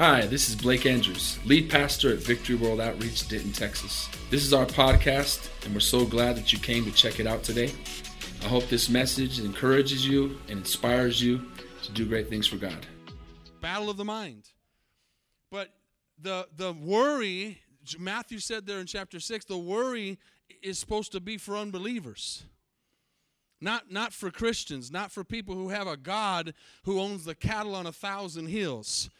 Hi, this is Blake Andrews, lead pastor at Victory World Outreach, Denton, Texas. This is our podcast, and we're so glad that you came to check it out today. I hope this message encourages you and inspires you to do great things for God. Battle of the mind. But the the worry, Matthew said there in chapter 6, the worry is supposed to be for unbelievers. Not, not for Christians, not for people who have a God who owns the cattle on a thousand hills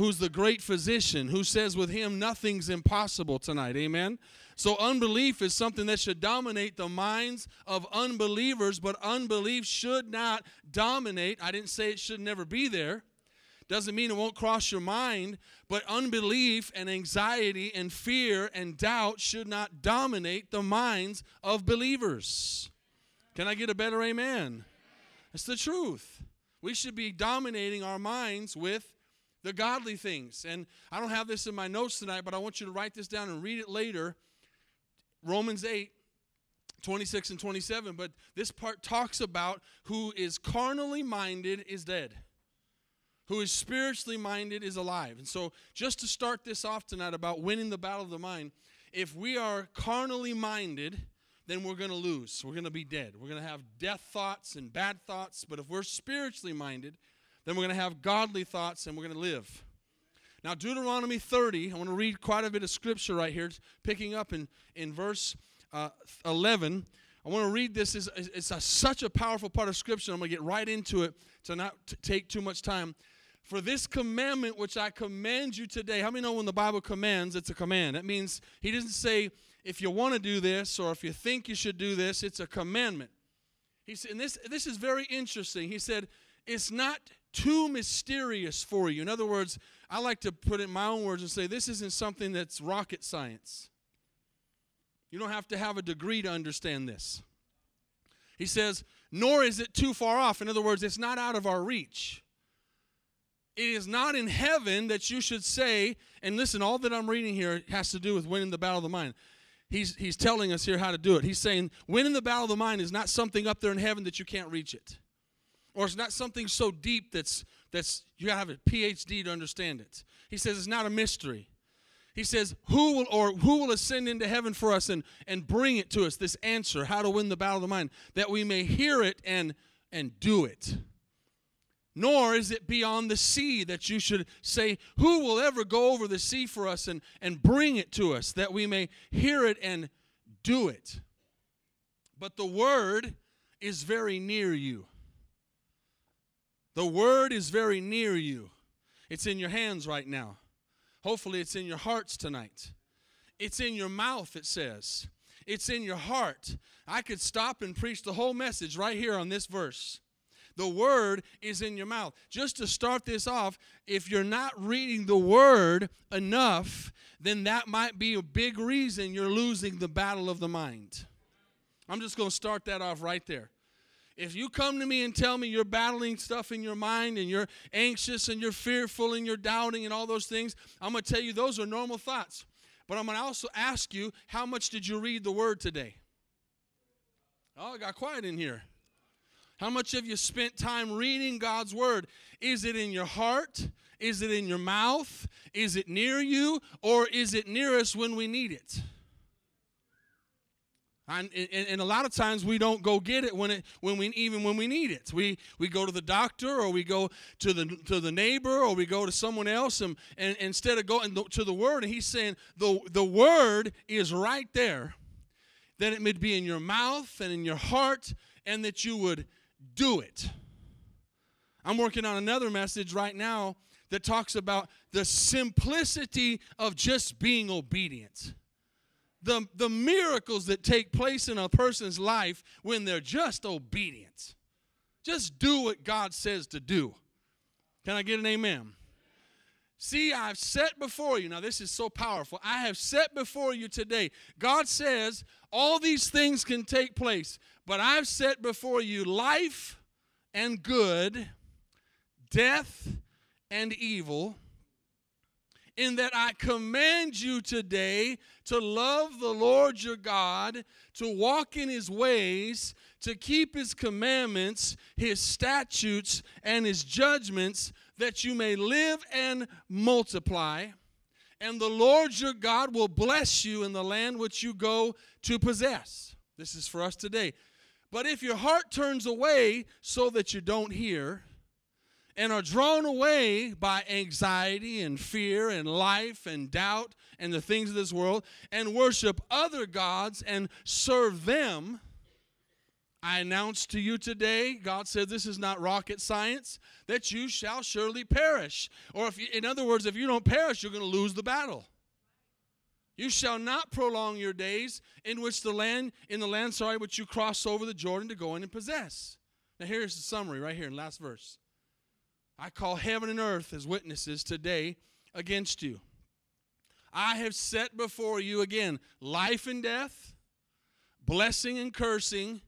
who's the great physician, who says with him nothing's impossible tonight. Amen. So, unbelief is something that should dominate the minds of unbelievers, but unbelief should not dominate. I didn't say it should never be there. Doesn't mean it won't cross your mind, but unbelief and anxiety and fear and doubt should not dominate the minds of believers. Can I get a better amen? It's the truth. We should be dominating our minds with the godly things. And I don't have this in my notes tonight, but I want you to write this down and read it later. Romans 8, 26 and 27. But this part talks about who is carnally minded is dead, who is spiritually minded is alive. And so, just to start this off tonight about winning the battle of the mind, if we are carnally minded, then we're going to lose. We're going to be dead. We're going to have death thoughts and bad thoughts. But if we're spiritually minded, then we're going to have godly thoughts and we're going to live. Now, Deuteronomy 30, I want to read quite a bit of scripture right here, picking up in, in verse uh, 11. I want to read this. It's, it's a, such a powerful part of scripture. I'm going to get right into it to not t- take too much time. For this commandment which I command you today, how many know when the Bible commands, it's a command? That means he doesn't say, if you want to do this or if you think you should do this, it's a commandment. He said, and this, this is very interesting. He said, it's not too mysterious for you. In other words, I like to put it in my own words and say this isn't something that's rocket science. You don't have to have a degree to understand this. He says, nor is it too far off. In other words, it's not out of our reach. It is not in heaven that you should say, and listen, all that I'm reading here has to do with winning the battle of the mind. He's, he's telling us here how to do it. He's saying, winning the battle of the mind is not something up there in heaven that you can't reach it or it's not something so deep that's that's you gotta have a phd to understand it. He says it's not a mystery. He says who will or who will ascend into heaven for us and and bring it to us this answer how to win the battle of the mind that we may hear it and and do it. Nor is it beyond the sea that you should say who will ever go over the sea for us and and bring it to us that we may hear it and do it. But the word is very near you the word is very near you. It's in your hands right now. Hopefully, it's in your hearts tonight. It's in your mouth, it says. It's in your heart. I could stop and preach the whole message right here on this verse. The word is in your mouth. Just to start this off, if you're not reading the word enough, then that might be a big reason you're losing the battle of the mind. I'm just going to start that off right there. If you come to me and tell me you're battling stuff in your mind and you're anxious and you're fearful and you're doubting and all those things, I'm going to tell you those are normal thoughts. But I'm going to also ask you, how much did you read the word today? Oh, it got quiet in here. How much have you spent time reading God's word? Is it in your heart? Is it in your mouth? Is it near you? Or is it near us when we need it? And, and, a lot of times we don't go get it when it when we even when we need it. We we go to the doctor or we go to the to the neighbor or we go to someone else and, and instead of going to the word and he's saying the the word is right there that it may be in your mouth and in your heart and that you would do it. I'm working on another message right now that talks about the simplicity of just being obedient the, the miracles that take place in a person's life when they're just obedient. Just do what God says to do. Can I get an amen? See, I've set before you. Now, this is so powerful. I have set before you today. God says all these things can take place, but I've set before you life and good, death and evil. In that I command you today to love the Lord your God, to walk in his ways, to keep his commandments, his statutes, and his judgments, that you may live and multiply. And the Lord your God will bless you in the land which you go to possess. This is for us today. But if your heart turns away so that you don't hear, and are drawn away by anxiety and fear and life and doubt and the things of this world, and worship other gods and serve them, I announce to you today, God said this is not rocket science, that you shall surely perish. Or if you, in other words, if you don't perish, you're going to lose the battle. You shall not prolong your days in which the land, in the land, sorry, which you cross over the Jordan to go in and possess. Now here's the summary right here in last verse. I call heaven and earth as witnesses today against you. I have set before you again life and death, blessing and cursing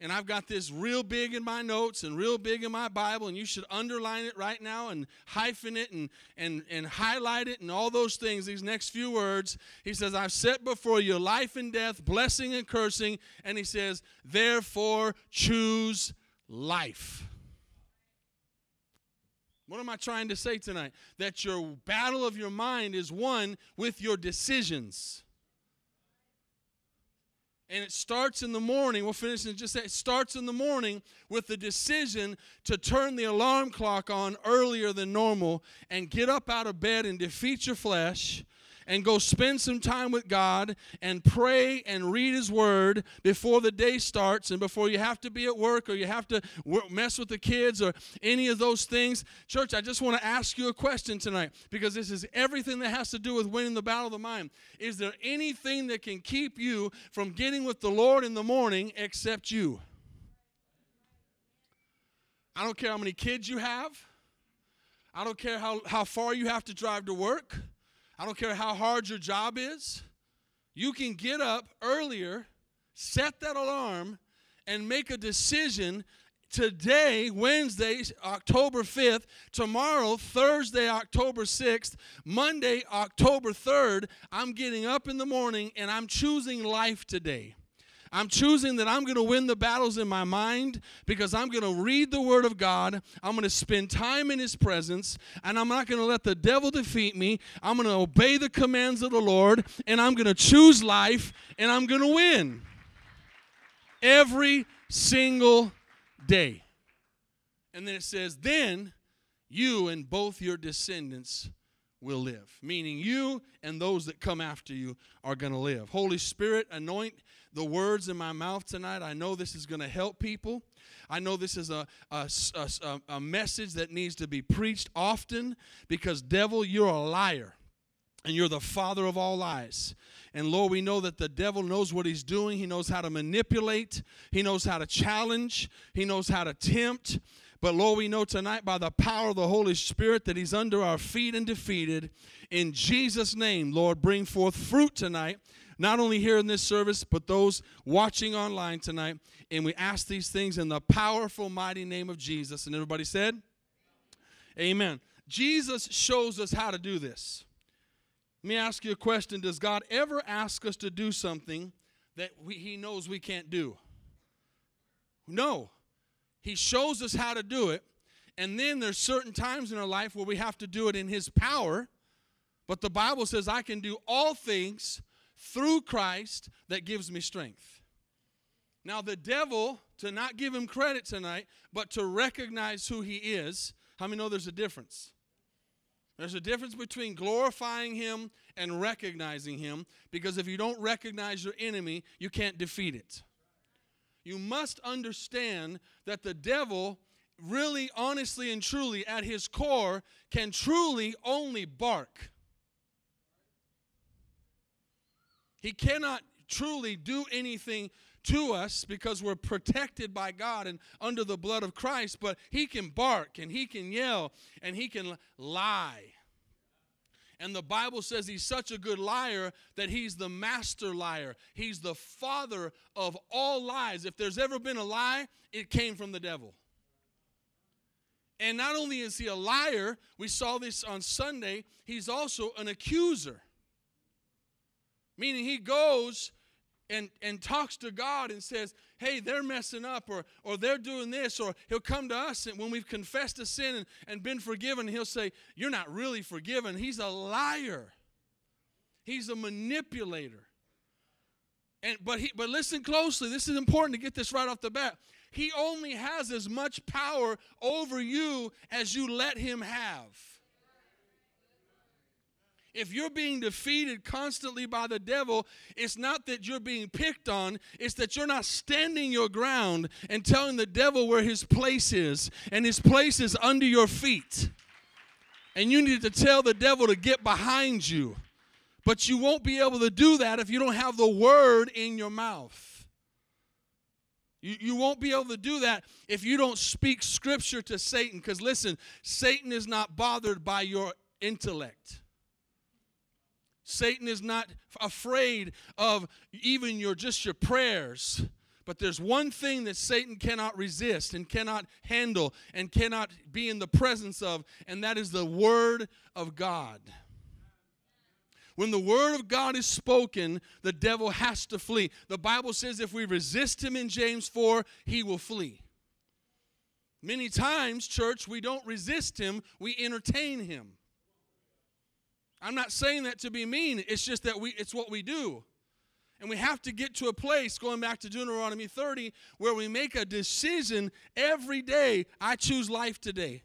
and I've got this real big in my notes and real big in my Bible, and you should underline it right now and hyphen it and, and, and highlight it and all those things, these next few words. He says, I've set before you life and death, blessing and cursing. And he says, therefore choose life. What am I trying to say tonight? That your battle of your mind is won with your decisions. And it starts in the morning. We'll finish and just say it starts in the morning with the decision to turn the alarm clock on earlier than normal and get up out of bed and defeat your flesh and go spend some time with God and pray and read His Word before the day starts and before you have to be at work or you have to mess with the kids or any of those things. Church, I just want to ask you a question tonight because this is everything that has to do with winning the battle of the mind. Is there anything that can keep you from getting with the Lord in the morning except you? I don't care how many kids you have. I don't care how, how far you have to drive to work. I don't care how hard your job is. You can get up earlier, set that alarm, and make a decision today, Wednesday, October 5th, tomorrow, Thursday, October 6th, Monday, October 3rd, I'm getting up in the morning and I'm choosing life today. I'm choosing that I'm going to win the battles in my mind because I'm going to read the Word of God. I'm going to spend time in His presence, and I'm not going to let the devil defeat me. I'm going to obey the commands of the Lord, and I'm going to choose life, and I'm going to win every single day. And then it says, Then you and both your descendants will live. Meaning, you and those that come after you are going to live. Holy Spirit, anoint the words in my mouth tonight. I know this is going to help people. I know this is a, a, a, a, message that needs to be preached often because, devil, you're a liar and you're the father of all lies. And Lord, we know that the devil knows what he's doing. He knows how to manipulate, he knows how to challenge, he knows how to tempt. But Lord, we know tonight by the power of the Holy Spirit that He's under our feet and defeated. In Jesus' name, Lord, bring forth fruit tonight, not only here in this service, but those watching online tonight. And we ask these things in the powerful, mighty name of Jesus. And everybody said, Amen. Jesus shows us how to do this. Let me ask you a question Does God ever ask us to do something that we, He knows we can't do? No. He shows us how to do it. And then there's certain times in our life where we have to do it in His power. But the Bible says, I can do all things through Christ that gives me strength. Now, the devil, to not give him credit tonight, but to recognize who he is, how many know there's a difference? There's a difference between glorifying him and recognizing him because if you don't recognize your enemy, you can't defeat it you must understand that the devil really, honestly, and truly, at his core, can truly only bark. He cannot truly do anything to us because we're protected by God and under the blood of Christ, but he can bark and he can yell and he can lie. And the Bible says he's such a good liar that he's the master liar. He's the father of all lies. If there's ever been a lie, it came from the devil. And not only is he a liar, we saw this on Sunday, he's also an accuser. Meaning he goes and, and talks to God and says, hey, they're messing up or, or they're doing this, or he'll come to us and when we've confessed a sin and, and been forgiven, he'll say, You're not really forgiven. He's a liar. He's a manipulator. And but he but listen closely. This is important to get this right off the bat. He only has as much power over you as you let him have. If you're being defeated constantly by the devil, it's not that you're being picked on, it's that you're not standing your ground and telling the devil where his place is, and his place is under your feet. And you need to tell the devil to get behind you. But you won't be able to do that if you don't have the word in your mouth. You, you won't be able to do that if you don't speak scripture to Satan. Because listen, Satan is not bothered by your intellect. Satan is not afraid of even your just your prayers. But there's one thing that Satan cannot resist and cannot handle and cannot be in the presence of, and that is the word of God. When the word of God is spoken, the devil has to flee. The Bible says if we resist him in James 4, he will flee. Many times, church, we don't resist him, we entertain him. I'm not saying that to be mean, it's just that we it's what we do. And we have to get to a place, going back to Deuteronomy 30, where we make a decision every day. I choose life today.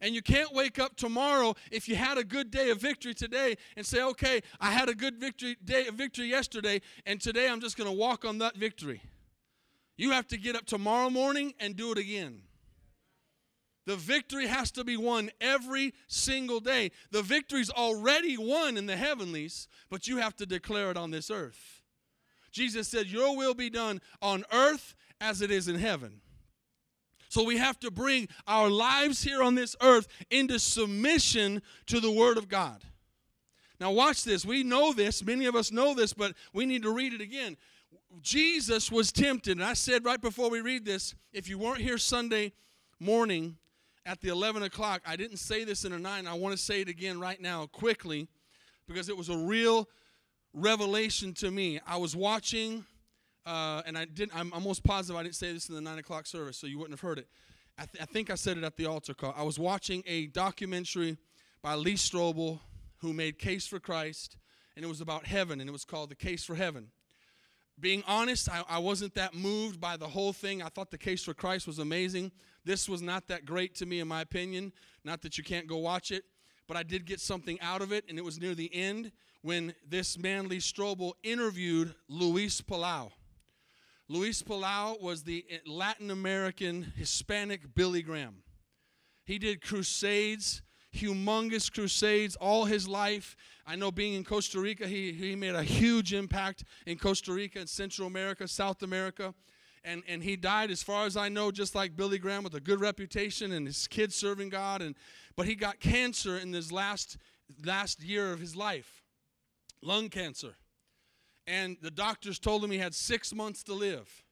And you can't wake up tomorrow if you had a good day of victory today and say, okay, I had a good victory day of victory yesterday, and today I'm just going to walk on that victory. You have to get up tomorrow morning and do it again. The victory has to be won every single day. The victory's already won in the heavenlies, but you have to declare it on this earth. Jesus said, Your will be done on earth as it is in heaven. So we have to bring our lives here on this earth into submission to the Word of God. Now, watch this. We know this. Many of us know this, but we need to read it again. Jesus was tempted. And I said right before we read this if you weren't here Sunday morning at the 11 o'clock, I didn't say this in a 9. I want to say it again right now quickly because it was a real revelation to me. I was watching uh, and I didn't. I'm almost positive I didn't say this in the nine o'clock service, so you wouldn't have heard it. I, th- I think I said it at the altar call. I was watching a documentary by Lee Strobel, who made Case for Christ, and it was about heaven, and it was called The Case for Heaven. Being honest, I, I wasn't that moved by the whole thing. I thought The Case for Christ was amazing. This was not that great to me, in my opinion. Not that you can't go watch it, but I did get something out of it, and it was near the end when this man, Lee Strobel, interviewed Luis Palau. Luis Palau was the Latin American Hispanic Billy Graham. He did crusades, humongous crusades all his life. I know being in Costa Rica, he, he made a huge impact in Costa Rica and Central America, South America. And, and he died, as far as I know, just like Billy Graham, with a good reputation and his kids serving God. And, but he got cancer in this last, last year of his life lung cancer and the doctors told him he had six months to live.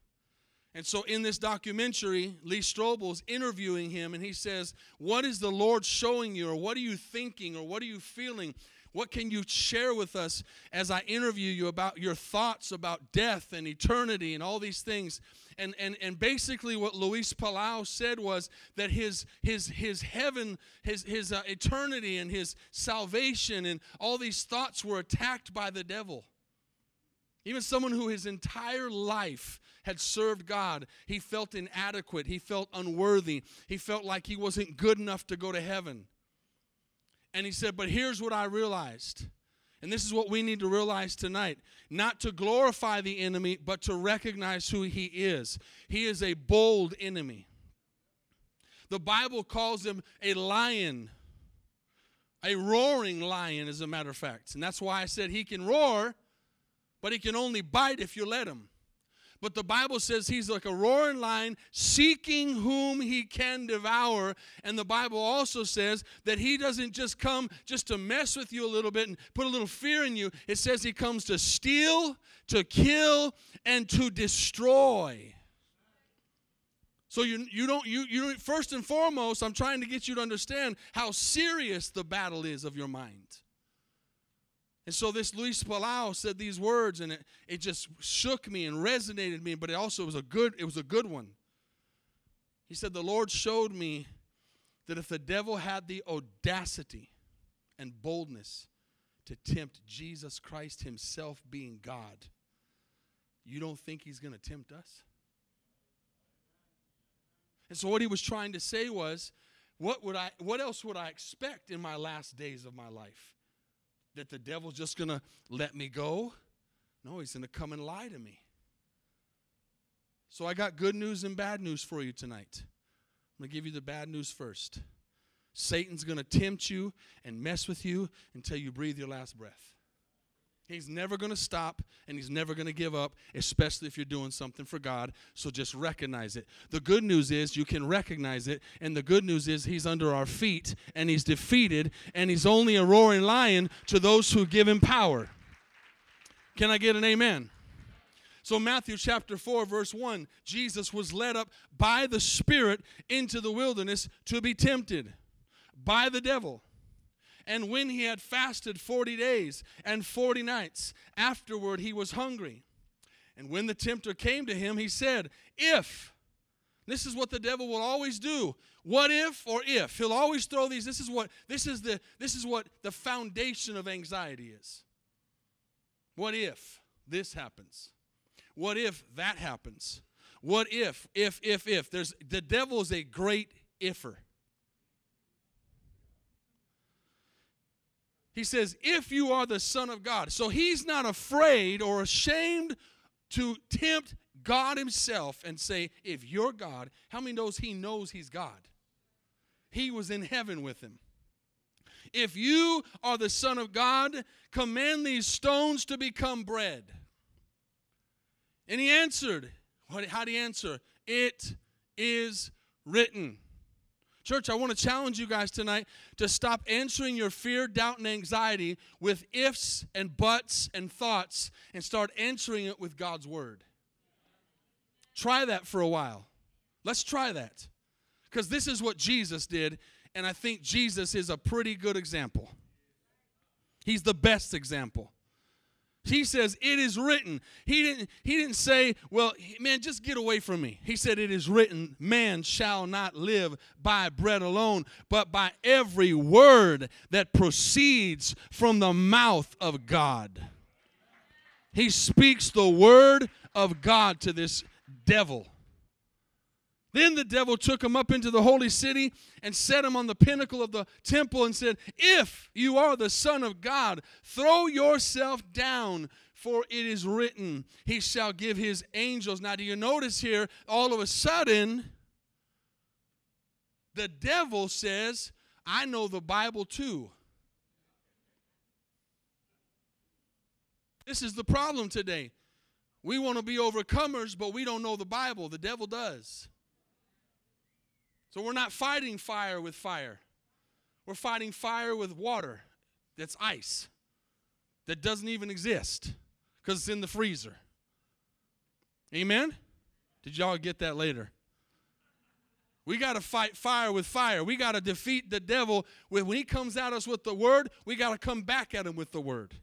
And so in this documentary, Lee Strobel's interviewing him, and he says, What is the Lord showing you, or what are you thinking, or what are you feeling? What can you share with us as I interview you about your thoughts about death and eternity and all these things? And, and, and basically, what Luis Palau said was that his, his, his heaven, his, his uh, eternity, and his salvation, and all these thoughts were attacked by the devil. Even someone who his entire life had served God, he felt inadequate. He felt unworthy. He felt like he wasn't good enough to go to heaven. And he said, But here's what I realized. And this is what we need to realize tonight not to glorify the enemy, but to recognize who he is. He is a bold enemy. The Bible calls him a lion, a roaring lion, as a matter of fact. And that's why I said he can roar but he can only bite if you let him. But the Bible says he's like a roaring lion seeking whom he can devour. And the Bible also says that he doesn't just come just to mess with you a little bit and put a little fear in you. It says he comes to steal, to kill, and to destroy. So you you don't you you first and foremost, I'm trying to get you to understand how serious the battle is of your mind. And so this Luis Palau said these words, and it, it just shook me and resonated me, but it also was a good, it was a good one. He said, The Lord showed me that if the devil had the audacity and boldness to tempt Jesus Christ himself being God, you don't think he's going to tempt us? And so what he was trying to say was, what would I what else would I expect in my last days of my life? That the devil's just going to let me go. No, he's going to come and lie to me. So I got good news and bad news for you tonight. I'm going to give you the bad news first. Satan's going to tempt you and mess with you until you breathe your last breath. He's never going to stop and he's never going to give up, especially if you're doing something for God. So just recognize it. The good news is you can recognize it, and the good news is he's under our feet and he's defeated, and he's only a roaring lion to those who give him power. Can I get an amen? So, Matthew chapter 4, verse 1 Jesus was led up by the Spirit into the wilderness to be tempted by the devil. And when he had fasted 40 days and 40 nights, afterward he was hungry. And when the tempter came to him, he said, If, this is what the devil will always do. What if or if? He'll always throw these. This is what this is the this is what the foundation of anxiety is. What if this happens? What if that happens? What if, if, if, if? There's the devil is a great ifer. He says, if you are the Son of God. So he's not afraid or ashamed to tempt God himself and say, if you're God, how many knows he knows he's God? He was in heaven with him. If you are the Son of God, command these stones to become bread. And he answered, how did he answer? It is written. Church, I want to challenge you guys tonight to stop answering your fear, doubt, and anxiety with ifs and buts and thoughts and start answering it with God's word. Try that for a while. Let's try that. Because this is what Jesus did, and I think Jesus is a pretty good example. He's the best example. He says, It is written. He didn't, he didn't say, Well, man, just get away from me. He said, It is written, Man shall not live by bread alone, but by every word that proceeds from the mouth of God. He speaks the word of God to this devil. Then the devil took him up into the holy city and set him on the pinnacle of the temple and said, If you are the Son of God, throw yourself down, for it is written, He shall give His angels. Now, do you notice here, all of a sudden, the devil says, I know the Bible too. This is the problem today. We want to be overcomers, but we don't know the Bible. The devil does. So we're not fighting fire with fire. We're fighting fire with water that's ice that doesn't even exist because it's in the freezer. Amen? Did y'all get that later? We got to fight fire with fire. We got to defeat the devil. When he comes at us with the word, we got to come back at him with the word.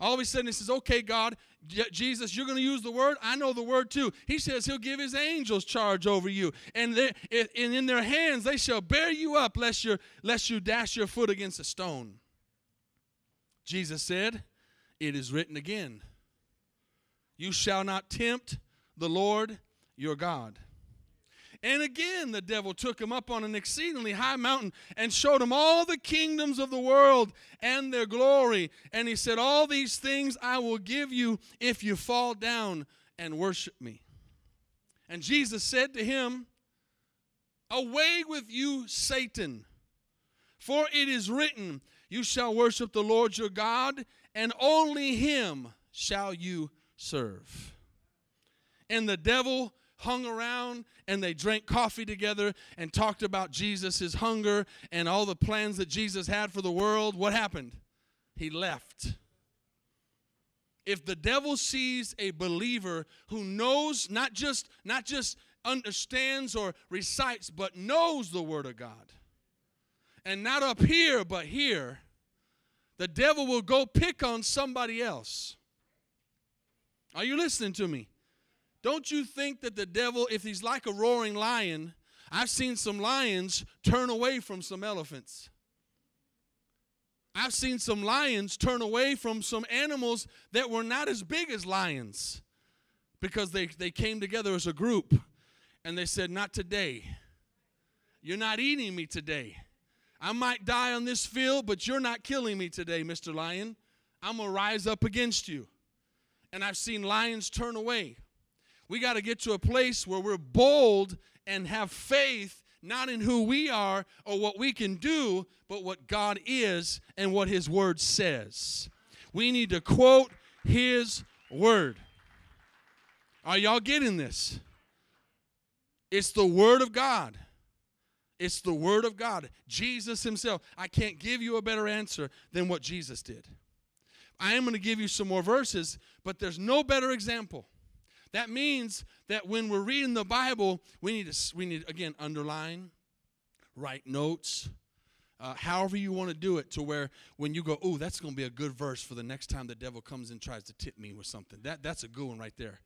All of a sudden, he says, Okay, God, Jesus, you're going to use the word. I know the word too. He says he'll give his angels charge over you, and, and in their hands they shall bear you up, lest, lest you dash your foot against a stone. Jesus said, It is written again, You shall not tempt the Lord your God. And again, the devil took him up on an exceedingly high mountain and showed him all the kingdoms of the world and their glory. And he said, All these things I will give you if you fall down and worship me. And Jesus said to him, Away with you, Satan, for it is written, You shall worship the Lord your God, and only him shall you serve. And the devil hung around and they drank coffee together and talked about Jesus' hunger and all the plans that Jesus had for the world, what happened? He left. If the devil sees a believer who knows not just not just understands or recites, but knows the Word of God. And not up here, but here, the devil will go pick on somebody else. Are you listening to me? Don't you think that the devil, if he's like a roaring lion, I've seen some lions turn away from some elephants. I've seen some lions turn away from some animals that were not as big as lions because they, they came together as a group and they said, Not today. You're not eating me today. I might die on this field, but you're not killing me today, Mr. Lion. I'm going to rise up against you. And I've seen lions turn away. We got to get to a place where we're bold and have faith not in who we are or what we can do, but what God is and what His Word says. We need to quote His Word. Are y'all getting this? It's the Word of God. It's the Word of God. Jesus Himself. I can't give you a better answer than what Jesus did. I am going to give you some more verses, but there's no better example. That means that when we're reading the Bible, we need to, we need, again, underline, write notes, uh, however you want to do it to where when you go, oh, that's going to be a good verse for the next time the devil comes and tries to tip me with something. That, that's a good one right there.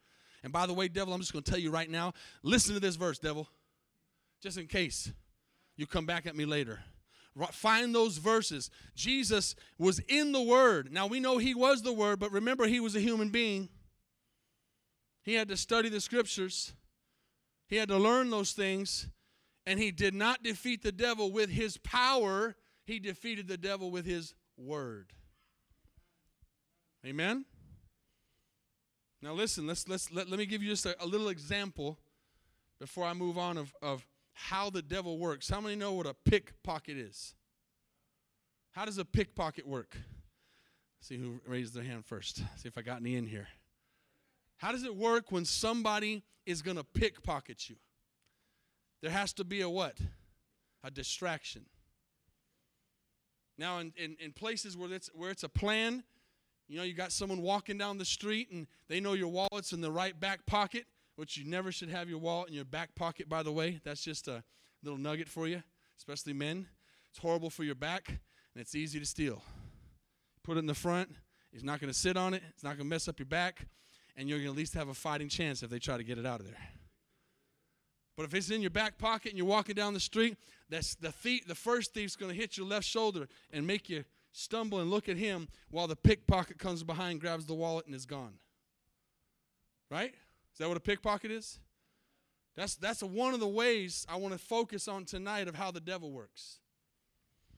And by the way, devil, I'm just going to tell you right now listen to this verse, devil, just in case you come back at me later. Find those verses. Jesus was in the Word. Now we know He was the Word, but remember, He was a human being. He had to study the Scriptures, He had to learn those things, and He did not defeat the devil with His power, He defeated the devil with His Word. Amen? Now listen, let's let's let, let me give you just a, a little example before I move on of, of how the devil works. How many know what a pickpocket is? How does a pickpocket work? see who raised their hand first. See if I got any in here. How does it work when somebody is going to pickpocket you? There has to be a what? A distraction. Now, in, in, in places where it's, where it's a plan, you know, you got someone walking down the street and they know your wallet's in the right back pocket, which you never should have your wallet in your back pocket, by the way. That's just a little nugget for you, especially men. It's horrible for your back and it's easy to steal. Put it in the front. He's not going to sit on it. It's not going to mess up your back. And you're going to at least have a fighting chance if they try to get it out of there. But if it's in your back pocket and you're walking down the street, that's the thief, the first thief's going to hit your left shoulder and make you stumble and look at him while the pickpocket comes behind, grabs the wallet, and is gone. Right? Is that what a pickpocket is? That's, that's one of the ways I want to focus on tonight of how the devil works.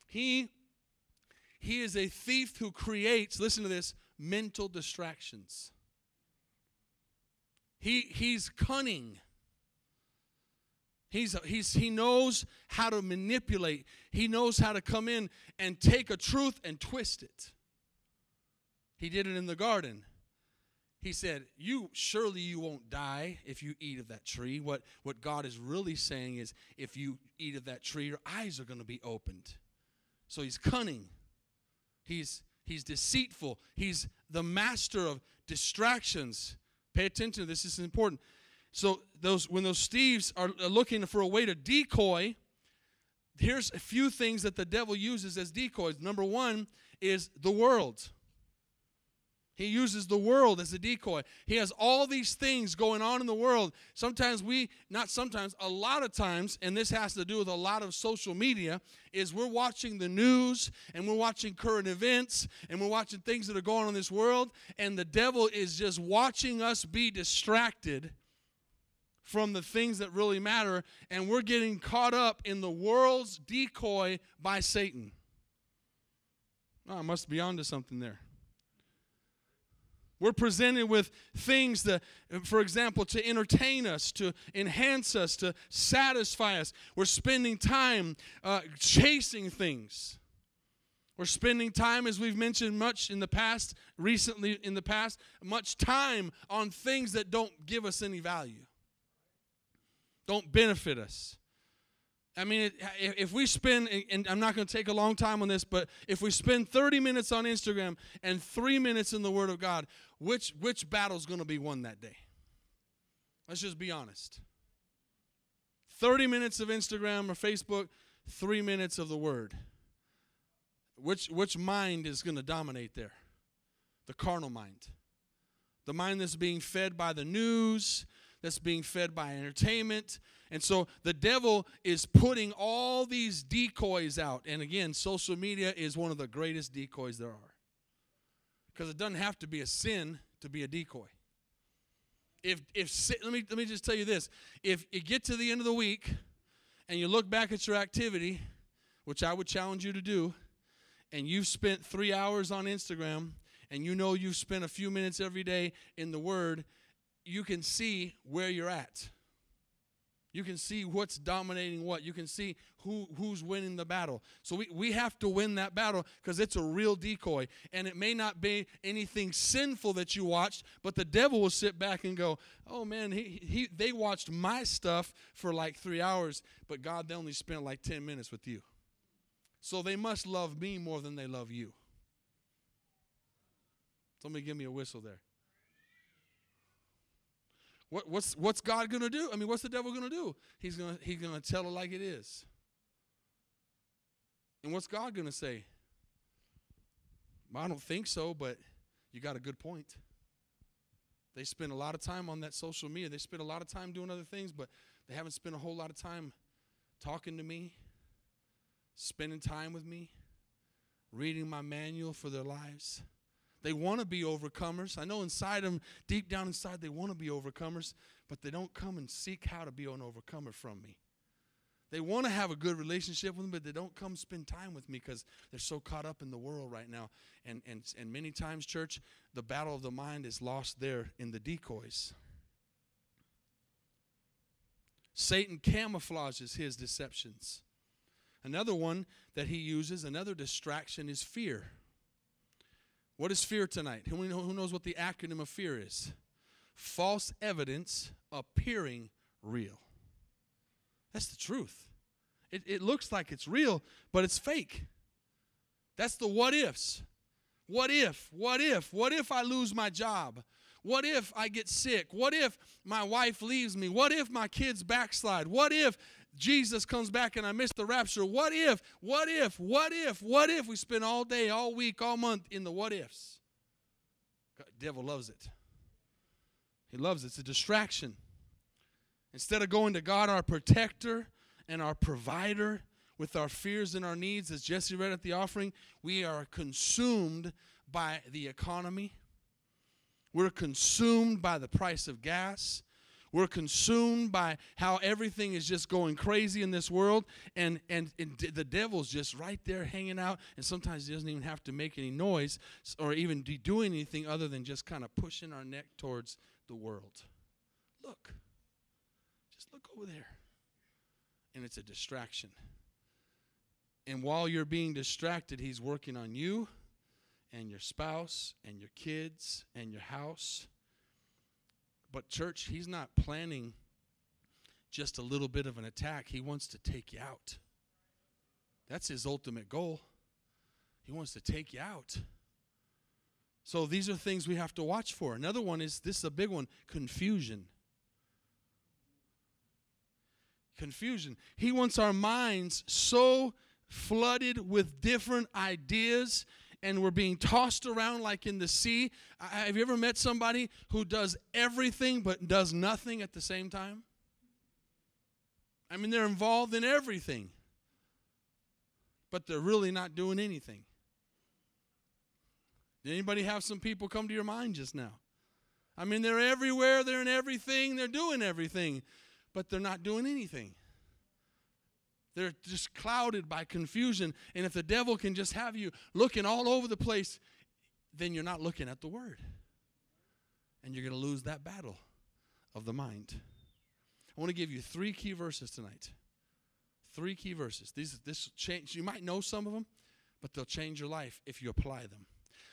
He, he is a thief who creates, listen to this, mental distractions. He, he's cunning. He's, he's, he knows how to manipulate. He knows how to come in and take a truth and twist it. He did it in the garden. He said, "You surely you won't die if you eat of that tree." What what God is really saying is, if you eat of that tree, your eyes are going to be opened. So he's cunning. He's he's deceitful. He's the master of distractions. Pay attention to this. This is important. So those when those thieves are looking for a way to decoy, here's a few things that the devil uses as decoys. Number one is the world. He uses the world as a decoy. He has all these things going on in the world. Sometimes we, not sometimes, a lot of times, and this has to do with a lot of social media, is we're watching the news and we're watching current events and we're watching things that are going on in this world, and the devil is just watching us be distracted from the things that really matter, and we're getting caught up in the world's decoy by Satan. Oh, I must be onto something there. We're presented with things that, for example, to entertain us, to enhance us, to satisfy us. We're spending time uh, chasing things. We're spending time, as we've mentioned much in the past, recently in the past, much time on things that don't give us any value don't benefit us. I mean, if we spend, and I'm not going to take a long time on this, but if we spend 30 minutes on Instagram and three minutes in the Word of God, which which battle's going to be won that day? Let's just be honest. 30 minutes of Instagram or Facebook, three minutes of the Word. Which, which mind is going to dominate there? The carnal mind. The mind that's being fed by the news, that's being fed by entertainment. And so the devil is putting all these decoys out. And again, social media is one of the greatest decoys there are. Because it doesn't have to be a sin to be a decoy. If, if let me let me just tell you this if you get to the end of the week and you look back at your activity which i would challenge you to do and you've spent three hours on instagram and you know you've spent a few minutes every day in the word you can see where you're at you can see what's dominating what. You can see who, who's winning the battle. So we, we have to win that battle because it's a real decoy. And it may not be anything sinful that you watched, but the devil will sit back and go, oh man, he, he, they watched my stuff for like three hours, but God, they only spent like 10 minutes with you. So they must love me more than they love you. Somebody give me a whistle there. What, what's, what's God going to do? I mean, what's the devil going to do? He's going he's gonna tell it like it is. And what's God going to say? I don't think so, but you got a good point. They spend a lot of time on that social media. They spend a lot of time doing other things, but they haven't spent a whole lot of time talking to me, spending time with me, reading my manual for their lives. They want to be overcomers. I know inside them, deep down inside, they want to be overcomers, but they don't come and seek how to be an overcomer from me. They want to have a good relationship with me, but they don't come spend time with me because they're so caught up in the world right now. And, and, and many times, church, the battle of the mind is lost there in the decoys. Satan camouflages his deceptions. Another one that he uses, another distraction, is fear. What is fear tonight? Who knows what the acronym of fear is? False evidence appearing real. That's the truth. It, it looks like it's real, but it's fake. That's the what ifs. What if? What if? What if I lose my job? What if I get sick? What if my wife leaves me? What if my kids backslide? What if Jesus comes back and I miss the rapture. What if, what if, what if, what if we spend all day, all week, all month in the what ifs? God, devil loves it. He loves it. It's a distraction. Instead of going to God, our protector and our provider, with our fears and our needs, as Jesse read at the offering, we are consumed by the economy. We're consumed by the price of gas. We're consumed by how everything is just going crazy in this world, and, and, and the devil's just right there hanging out, and sometimes he doesn't even have to make any noise or even be doing anything other than just kind of pushing our neck towards the world. Look, just look over there. And it's a distraction. And while you're being distracted, he's working on you and your spouse and your kids and your house but, church, he's not planning just a little bit of an attack. He wants to take you out. That's his ultimate goal. He wants to take you out. So these are things we have to watch for. Another one is this is a big one confusion. Confusion. He wants our minds so flooded with different ideas and we're being tossed around like in the sea. Have you ever met somebody who does everything but does nothing at the same time? I mean, they're involved in everything, but they're really not doing anything. Did anybody have some people come to your mind just now? I mean, they're everywhere, they're in everything, they're doing everything, but they're not doing anything. They're just clouded by confusion. And if the devil can just have you looking all over the place, then you're not looking at the word. And you're going to lose that battle of the mind. I want to give you three key verses tonight. Three key verses. These this change you might know some of them, but they'll change your life if you apply them.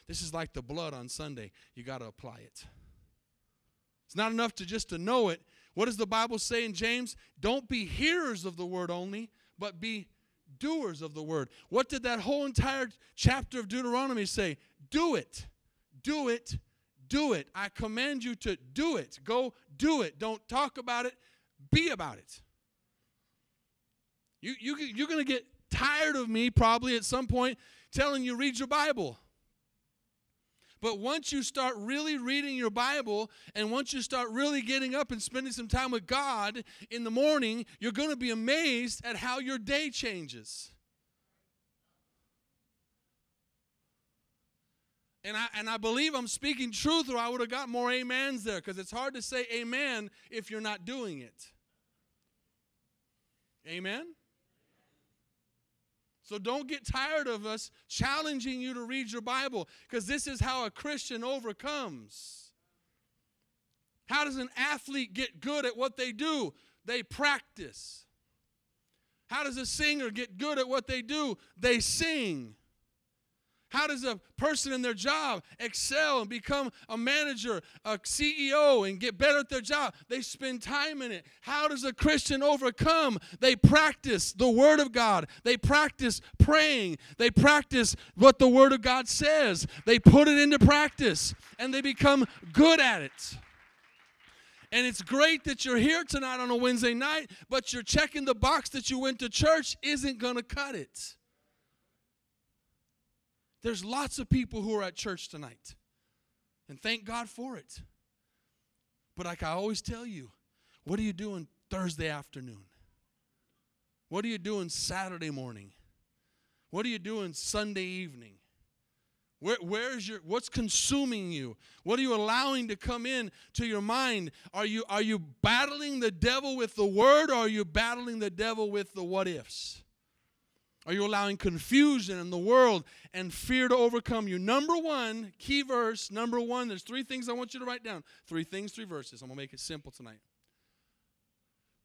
This is like the blood on Sunday. You got to apply it. It's not enough to just to know it. What does the Bible say in James? Don't be hearers of the word only, but be doers of the word. What did that whole entire chapter of Deuteronomy say? Do it. Do it. Do it. I command you to do it. Go do it. Don't talk about it. Be about it. You, you, you're going to get tired of me probably at some point telling you read your Bible. But once you start really reading your Bible and once you start really getting up and spending some time with God in the morning, you're going to be amazed at how your day changes. And I, and I believe I'm speaking truth, or I would have got more amens there because it's hard to say amen if you're not doing it. Amen? So don't get tired of us challenging you to read your Bible because this is how a Christian overcomes. How does an athlete get good at what they do? They practice. How does a singer get good at what they do? They sing. How does a person in their job excel and become a manager, a CEO, and get better at their job? They spend time in it. How does a Christian overcome? They practice the Word of God. They practice praying. They practice what the Word of God says. They put it into practice and they become good at it. And it's great that you're here tonight on a Wednesday night, but you're checking the box that you went to church isn't going to cut it. There's lots of people who are at church tonight. And thank God for it. But like I always tell you, what are you doing Thursday afternoon? What are you doing Saturday morning? What are you doing Sunday evening? Where, where's your what's consuming you? What are you allowing to come in to your mind? Are you are you battling the devil with the word or are you battling the devil with the what ifs? Are you allowing confusion in the world and fear to overcome you? Number one, key verse, number one, there's three things I want you to write down. Three things, three verses. I'm going to make it simple tonight.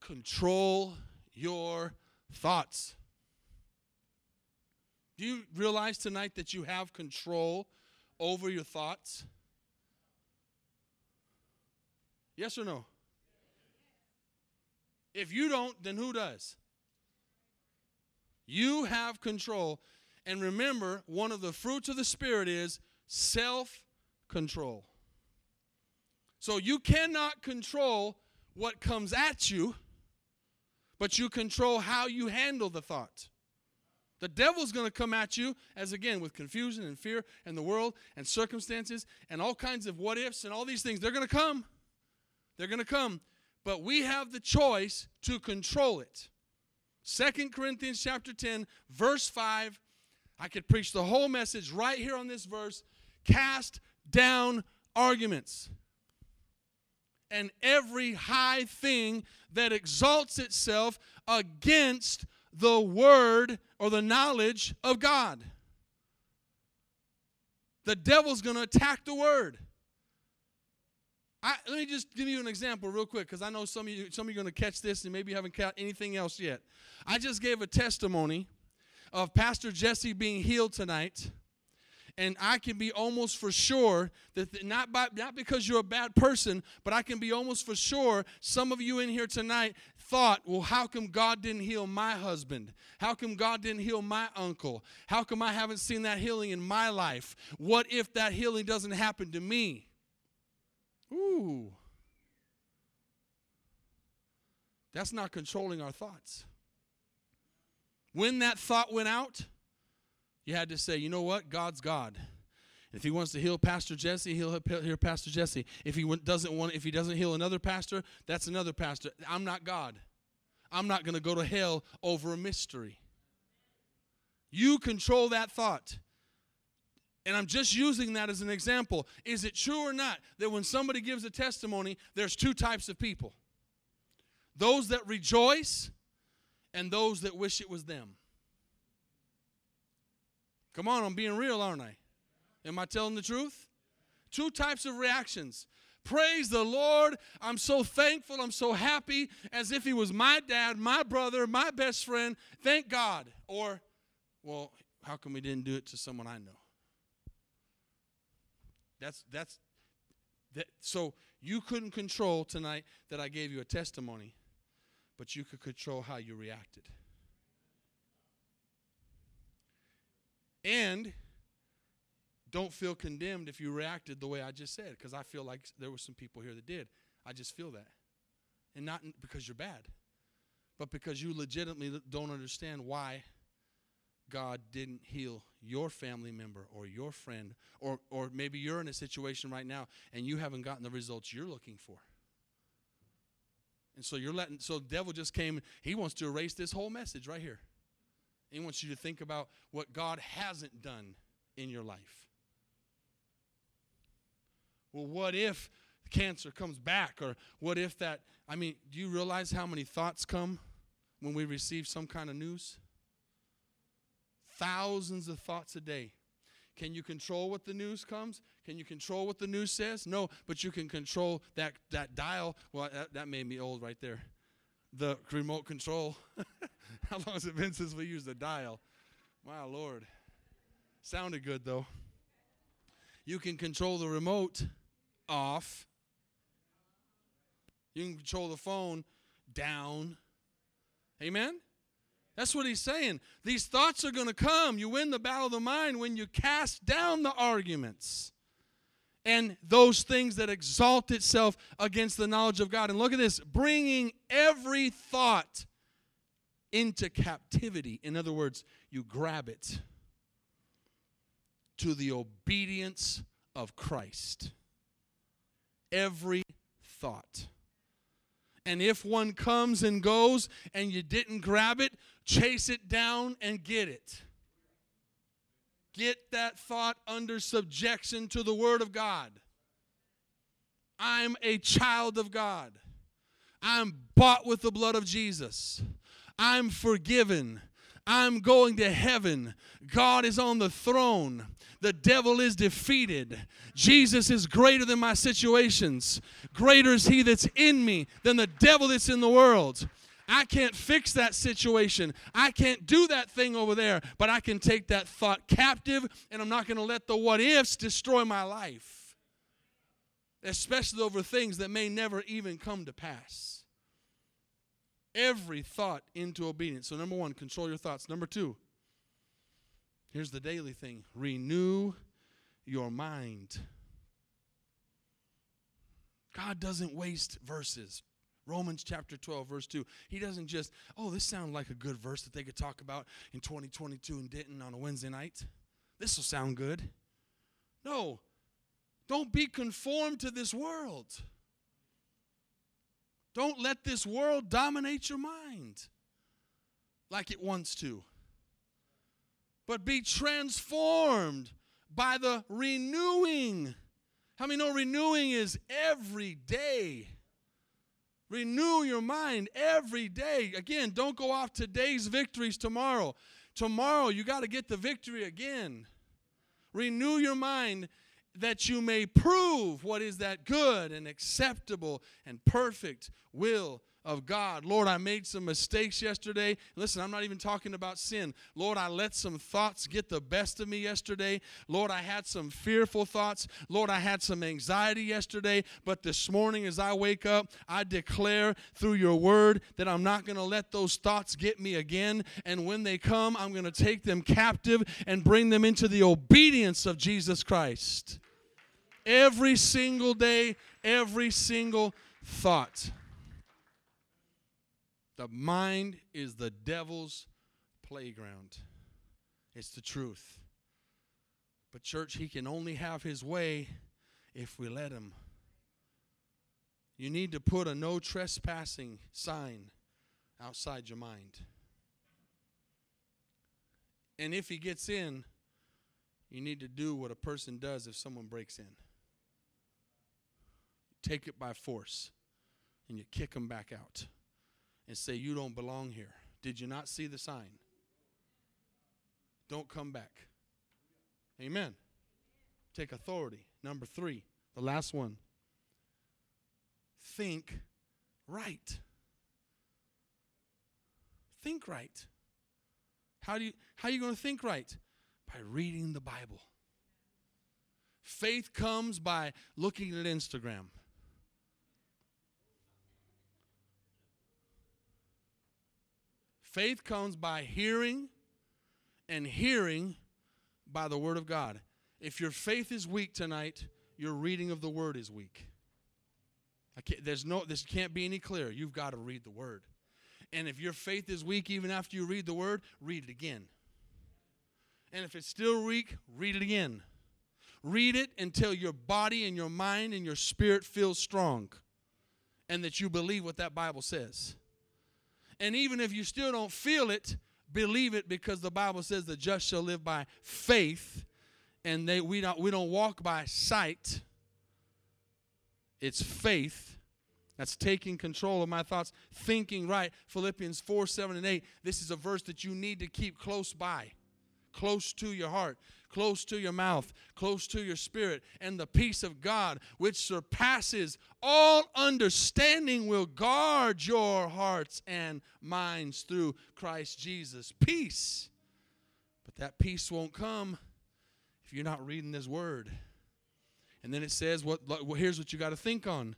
Control your thoughts. Do you realize tonight that you have control over your thoughts? Yes or no? If you don't, then who does? You have control. And remember, one of the fruits of the Spirit is self control. So you cannot control what comes at you, but you control how you handle the thought. The devil's going to come at you, as again, with confusion and fear and the world and circumstances and all kinds of what ifs and all these things. They're going to come. They're going to come. But we have the choice to control it. Second Corinthians chapter 10, verse 5. I could preach the whole message right here on this verse. Cast down arguments and every high thing that exalts itself against the word or the knowledge of God. The devil's going to attack the word. I, let me just give you an example real quick because I know some of you some of you are going to catch this and maybe you haven't caught anything else yet. I just gave a testimony of Pastor Jesse being healed tonight. And I can be almost for sure that not by, not because you're a bad person, but I can be almost for sure some of you in here tonight thought, well, how come God didn't heal my husband? How come God didn't heal my uncle? How come I haven't seen that healing in my life? What if that healing doesn't happen to me? Ooh. That's not controlling our thoughts. When that thought went out, you had to say, you know what? God's God. If he wants to heal Pastor Jesse, he'll heal Pastor Jesse. If he doesn't want, if he doesn't heal another pastor, that's another pastor. I'm not God. I'm not going to go to hell over a mystery. You control that thought. And I'm just using that as an example. Is it true or not that when somebody gives a testimony, there's two types of people those that rejoice and those that wish it was them? Come on, I'm being real, aren't I? Am I telling the truth? Two types of reactions. Praise the Lord. I'm so thankful. I'm so happy as if he was my dad, my brother, my best friend. Thank God. Or, well, how come we didn't do it to someone I know? That's that's that so you couldn't control tonight that I gave you a testimony, but you could control how you reacted. And don't feel condemned if you reacted the way I just said, because I feel like there were some people here that did. I just feel that. And not because you're bad, but because you legitimately don't understand why God didn't heal your family member or your friend, or, or maybe you're in a situation right now and you haven't gotten the results you're looking for. And so you're letting, so the devil just came, he wants to erase this whole message right here. He wants you to think about what God hasn't done in your life. Well, what if cancer comes back? Or what if that, I mean, do you realize how many thoughts come when we receive some kind of news? Thousands of thoughts a day. Can you control what the news comes? Can you control what the news says? No, but you can control that, that dial. Well, that, that made me old right there. The remote control. How long has it been since we used a dial? My Lord. Sounded good though. You can control the remote off. You can control the phone down. Amen? That's what he's saying. These thoughts are going to come. You win the battle of the mind when you cast down the arguments and those things that exalt itself against the knowledge of God. And look at this bringing every thought into captivity. In other words, you grab it to the obedience of Christ. Every thought. And if one comes and goes and you didn't grab it, chase it down and get it. Get that thought under subjection to the Word of God. I'm a child of God. I'm bought with the blood of Jesus. I'm forgiven. I'm going to heaven. God is on the throne. The devil is defeated. Jesus is greater than my situations. Greater is he that's in me than the devil that's in the world. I can't fix that situation. I can't do that thing over there, but I can take that thought captive and I'm not going to let the what ifs destroy my life, especially over things that may never even come to pass. Every thought into obedience. So, number one, control your thoughts. Number two, Here's the daily thing renew your mind. God doesn't waste verses. Romans chapter 12, verse 2. He doesn't just, oh, this sounds like a good verse that they could talk about in 2022 in Denton on a Wednesday night. This will sound good. No, don't be conformed to this world. Don't let this world dominate your mind like it wants to but be transformed by the renewing. How many know renewing is every day? Renew your mind every day. Again, don't go off today's victories tomorrow. Tomorrow, you got to get the victory again. Renew your mind that you may prove what is that good and acceptable and perfect will of God. Lord, I made some mistakes yesterday. Listen, I'm not even talking about sin. Lord, I let some thoughts get the best of me yesterday. Lord, I had some fearful thoughts. Lord, I had some anxiety yesterday. But this morning, as I wake up, I declare through your word that I'm not going to let those thoughts get me again. And when they come, I'm going to take them captive and bring them into the obedience of Jesus Christ. Every single day, every single thought. The mind is the devil's playground. It's the truth. But, church, he can only have his way if we let him. You need to put a no trespassing sign outside your mind. And if he gets in, you need to do what a person does if someone breaks in. Take it by force and you kick them back out and say, You don't belong here. Did you not see the sign? Don't come back. Amen. Take authority. Number three, the last one. Think right. Think right. How do you how are you going to think right? By reading the Bible. Faith comes by looking at Instagram. Faith comes by hearing, and hearing by the Word of God. If your faith is weak tonight, your reading of the Word is weak. there's no, this can't be any clearer. You've got to read the Word. And if your faith is weak even after you read the word, read it again. And if it's still weak, read it again. Read it until your body and your mind and your spirit feels strong and that you believe what that Bible says. And even if you still don't feel it, believe it because the Bible says the just shall live by faith and they we don't we don't walk by sight. It's faith. That's taking control of my thoughts, thinking right. Philippians 4, 7, and 8. This is a verse that you need to keep close by, close to your heart, close to your mouth, close to your spirit. And the peace of God, which surpasses all understanding, will guard your hearts and minds through Christ Jesus. Peace. But that peace won't come if you're not reading this word. And then it says, what, well, here's what you got to think on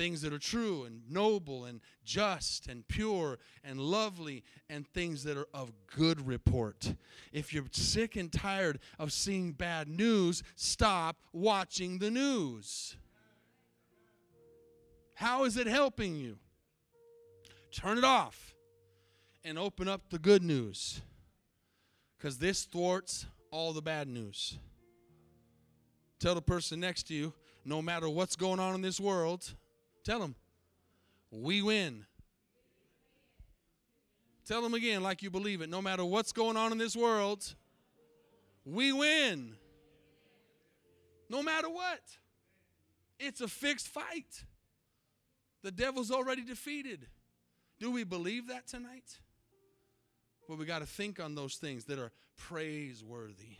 things that are true and noble and just and pure and lovely and things that are of good report. If you're sick and tired of seeing bad news, stop watching the news. How is it helping you? Turn it off and open up the good news because this thwarts all the bad news. Tell the person next to you no matter what's going on in this world, tell them, we win. Tell them again like you believe it. No matter what's going on in this world, we win. No matter what. It's a fixed fight. The devil's already defeated. Do we believe that tonight? Well, we got to think on those things that are praiseworthy.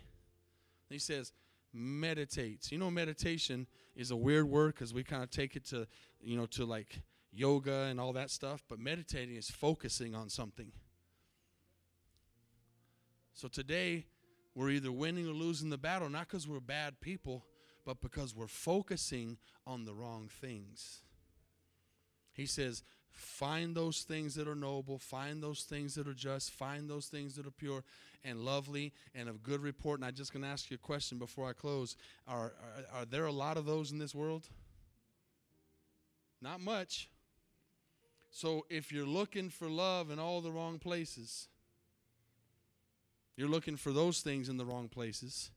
He says, meditates. You know, meditation is a weird word because we kind of take it to, you know, to like yoga and all that stuff, but meditating is focusing on something. So today, we're either winning or losing the battle, not because we're bad people, but because we're focusing on the wrong things. He says, Find those things that are noble, find those things that are just, find those things that are pure and lovely and of good report. And I'm just going to ask you a question before I close. Are, are, are there a lot of those in this world? Not much. So if you're looking for love in all the wrong places, you're looking for those things in the wrong places.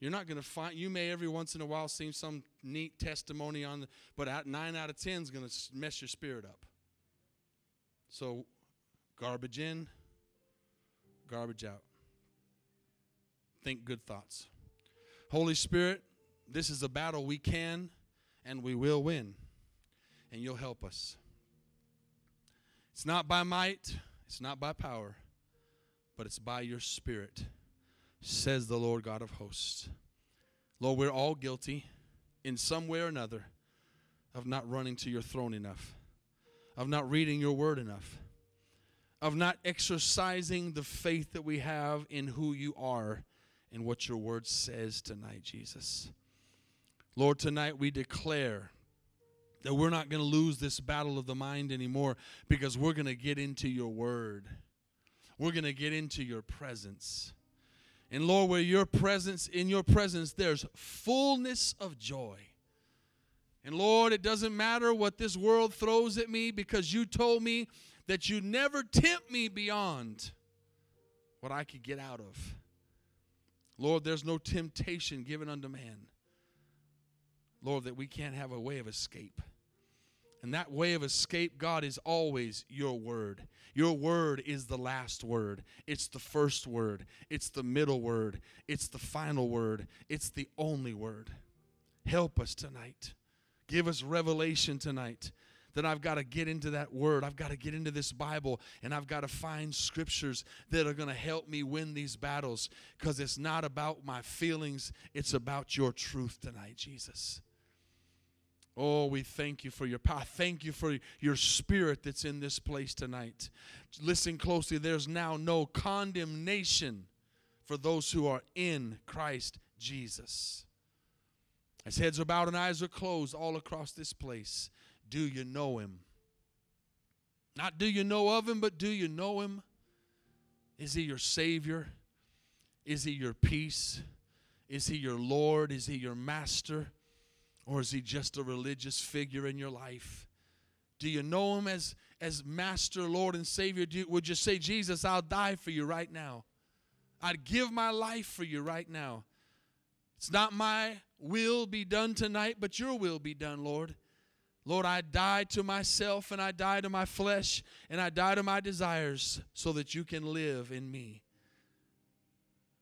You're not going to find. You may every once in a while see some neat testimony on, but at nine out of ten is going to mess your spirit up. So, garbage in, garbage out. Think good thoughts. Holy Spirit, this is a battle we can and we will win, and you'll help us. It's not by might, it's not by power, but it's by your Spirit, says the Lord God of hosts. Lord, we're all guilty in some way or another of not running to your throne enough of not reading your word enough, of not exercising the faith that we have in who you are and what your word says tonight, Jesus. Lord, tonight we declare that we're not going to lose this battle of the mind anymore because we're going to get into your word. We're going to get into your presence. And Lord, where your presence, in your presence, there's fullness of joy. And Lord, it doesn't matter what this world throws at me because you told me that you never tempt me beyond what I could get out of. Lord, there's no temptation given unto man. Lord, that we can't have a way of escape. And that way of escape, God, is always your word. Your word is the last word. It's the first word. It's the middle word. It's the final word. It's the only word. Help us tonight. Give us revelation tonight that I've got to get into that word. I've got to get into this Bible and I've got to find scriptures that are going to help me win these battles because it's not about my feelings, it's about your truth tonight, Jesus. Oh, we thank you for your power. Thank you for your spirit that's in this place tonight. Listen closely. There's now no condemnation for those who are in Christ Jesus. As heads are bowed and eyes are closed all across this place, do you know him? Not do you know of him, but do you know him? Is he your Savior? Is he your peace? Is he your Lord? Is he your master? Or is he just a religious figure in your life? Do you know him as, as Master, Lord, and Savior, do, would you say, Jesus, I'll die for you right now? I'd give my life for you right now. It's not my will be done tonight, but your will be done, Lord. Lord, I die to myself and I die to my flesh and I die to my desires so that you can live in me.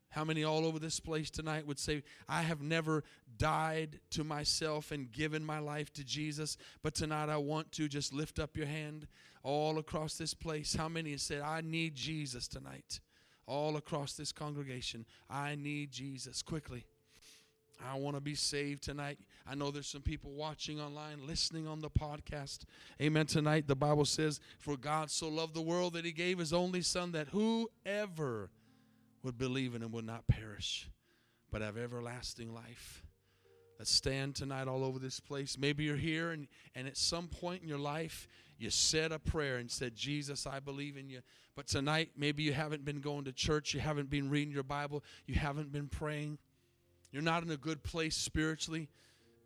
How many all over this place tonight would say, I have never died to myself and given my life to Jesus, but tonight I want to just lift up your hand all across this place? How many said, I need Jesus tonight? All across this congregation, I need Jesus. Quickly. I want to be saved tonight. I know there's some people watching online, listening on the podcast. Amen. Tonight, the Bible says, For God so loved the world that he gave his only Son, that whoever would believe in him would not perish, but have everlasting life. Let's stand tonight all over this place. Maybe you're here and, and at some point in your life, you said a prayer and said, Jesus, I believe in you. But tonight, maybe you haven't been going to church, you haven't been reading your Bible, you haven't been praying. You're not in a good place spiritually,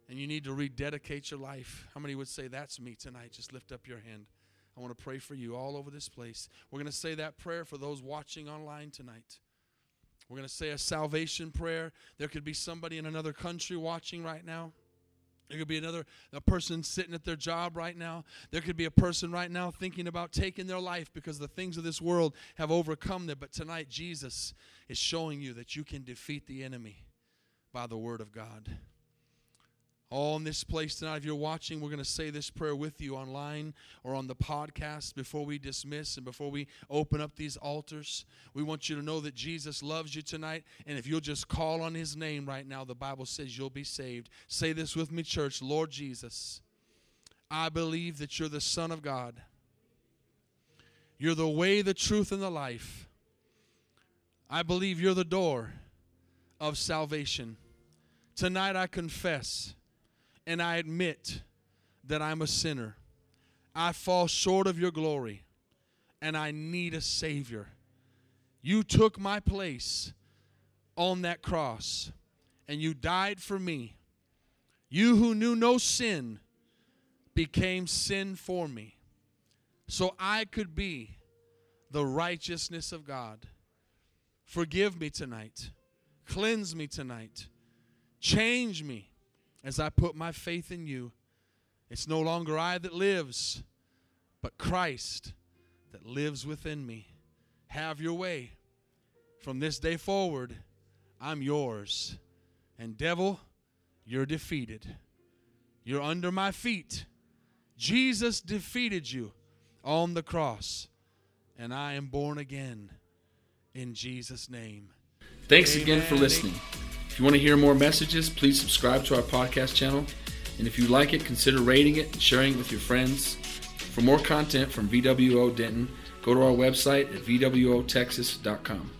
and you need to rededicate your life. How many would say, That's me tonight? Just lift up your hand. I want to pray for you all over this place. We're going to say that prayer for those watching online tonight. We're going to say a salvation prayer. There could be somebody in another country watching right now. There could be another a person sitting at their job right now. There could be a person right now thinking about taking their life because the things of this world have overcome them. But tonight, Jesus is showing you that you can defeat the enemy by the Word of God all in this place tonight. If you're watching, we're going to say this prayer with you online or on the podcast before we dismiss and before we open up these altars. We want you to know that Jesus loves you tonight. And if you'll just call on his name right now, the Bible says you'll be saved. Say this with me, church Lord Jesus, I believe that you're the Son of God. You're the way, the truth, and the life. I believe you're the door of salvation. Tonight I confess and I admit that I'm a sinner. I fall short of your glory and I need a Savior. You took my place on that cross and you died for me. You who knew no sin became sin for me so I could be the righteousness of God. Forgive me tonight. Cleanse me tonight. Change me as I put my faith in you. It's no longer I that lives, but Christ that lives within me. Have your way. From this day forward, I'm yours. And, devil, you're defeated. You're under my feet. Jesus defeated you on the cross, and I am born again in Jesus' name. Thanks again for listening. If you want to hear more messages, please subscribe to our podcast channel. And if you like it, consider rating it and sharing it with your friends. For more content from VWO Denton, go to our website at VWOTexas.com.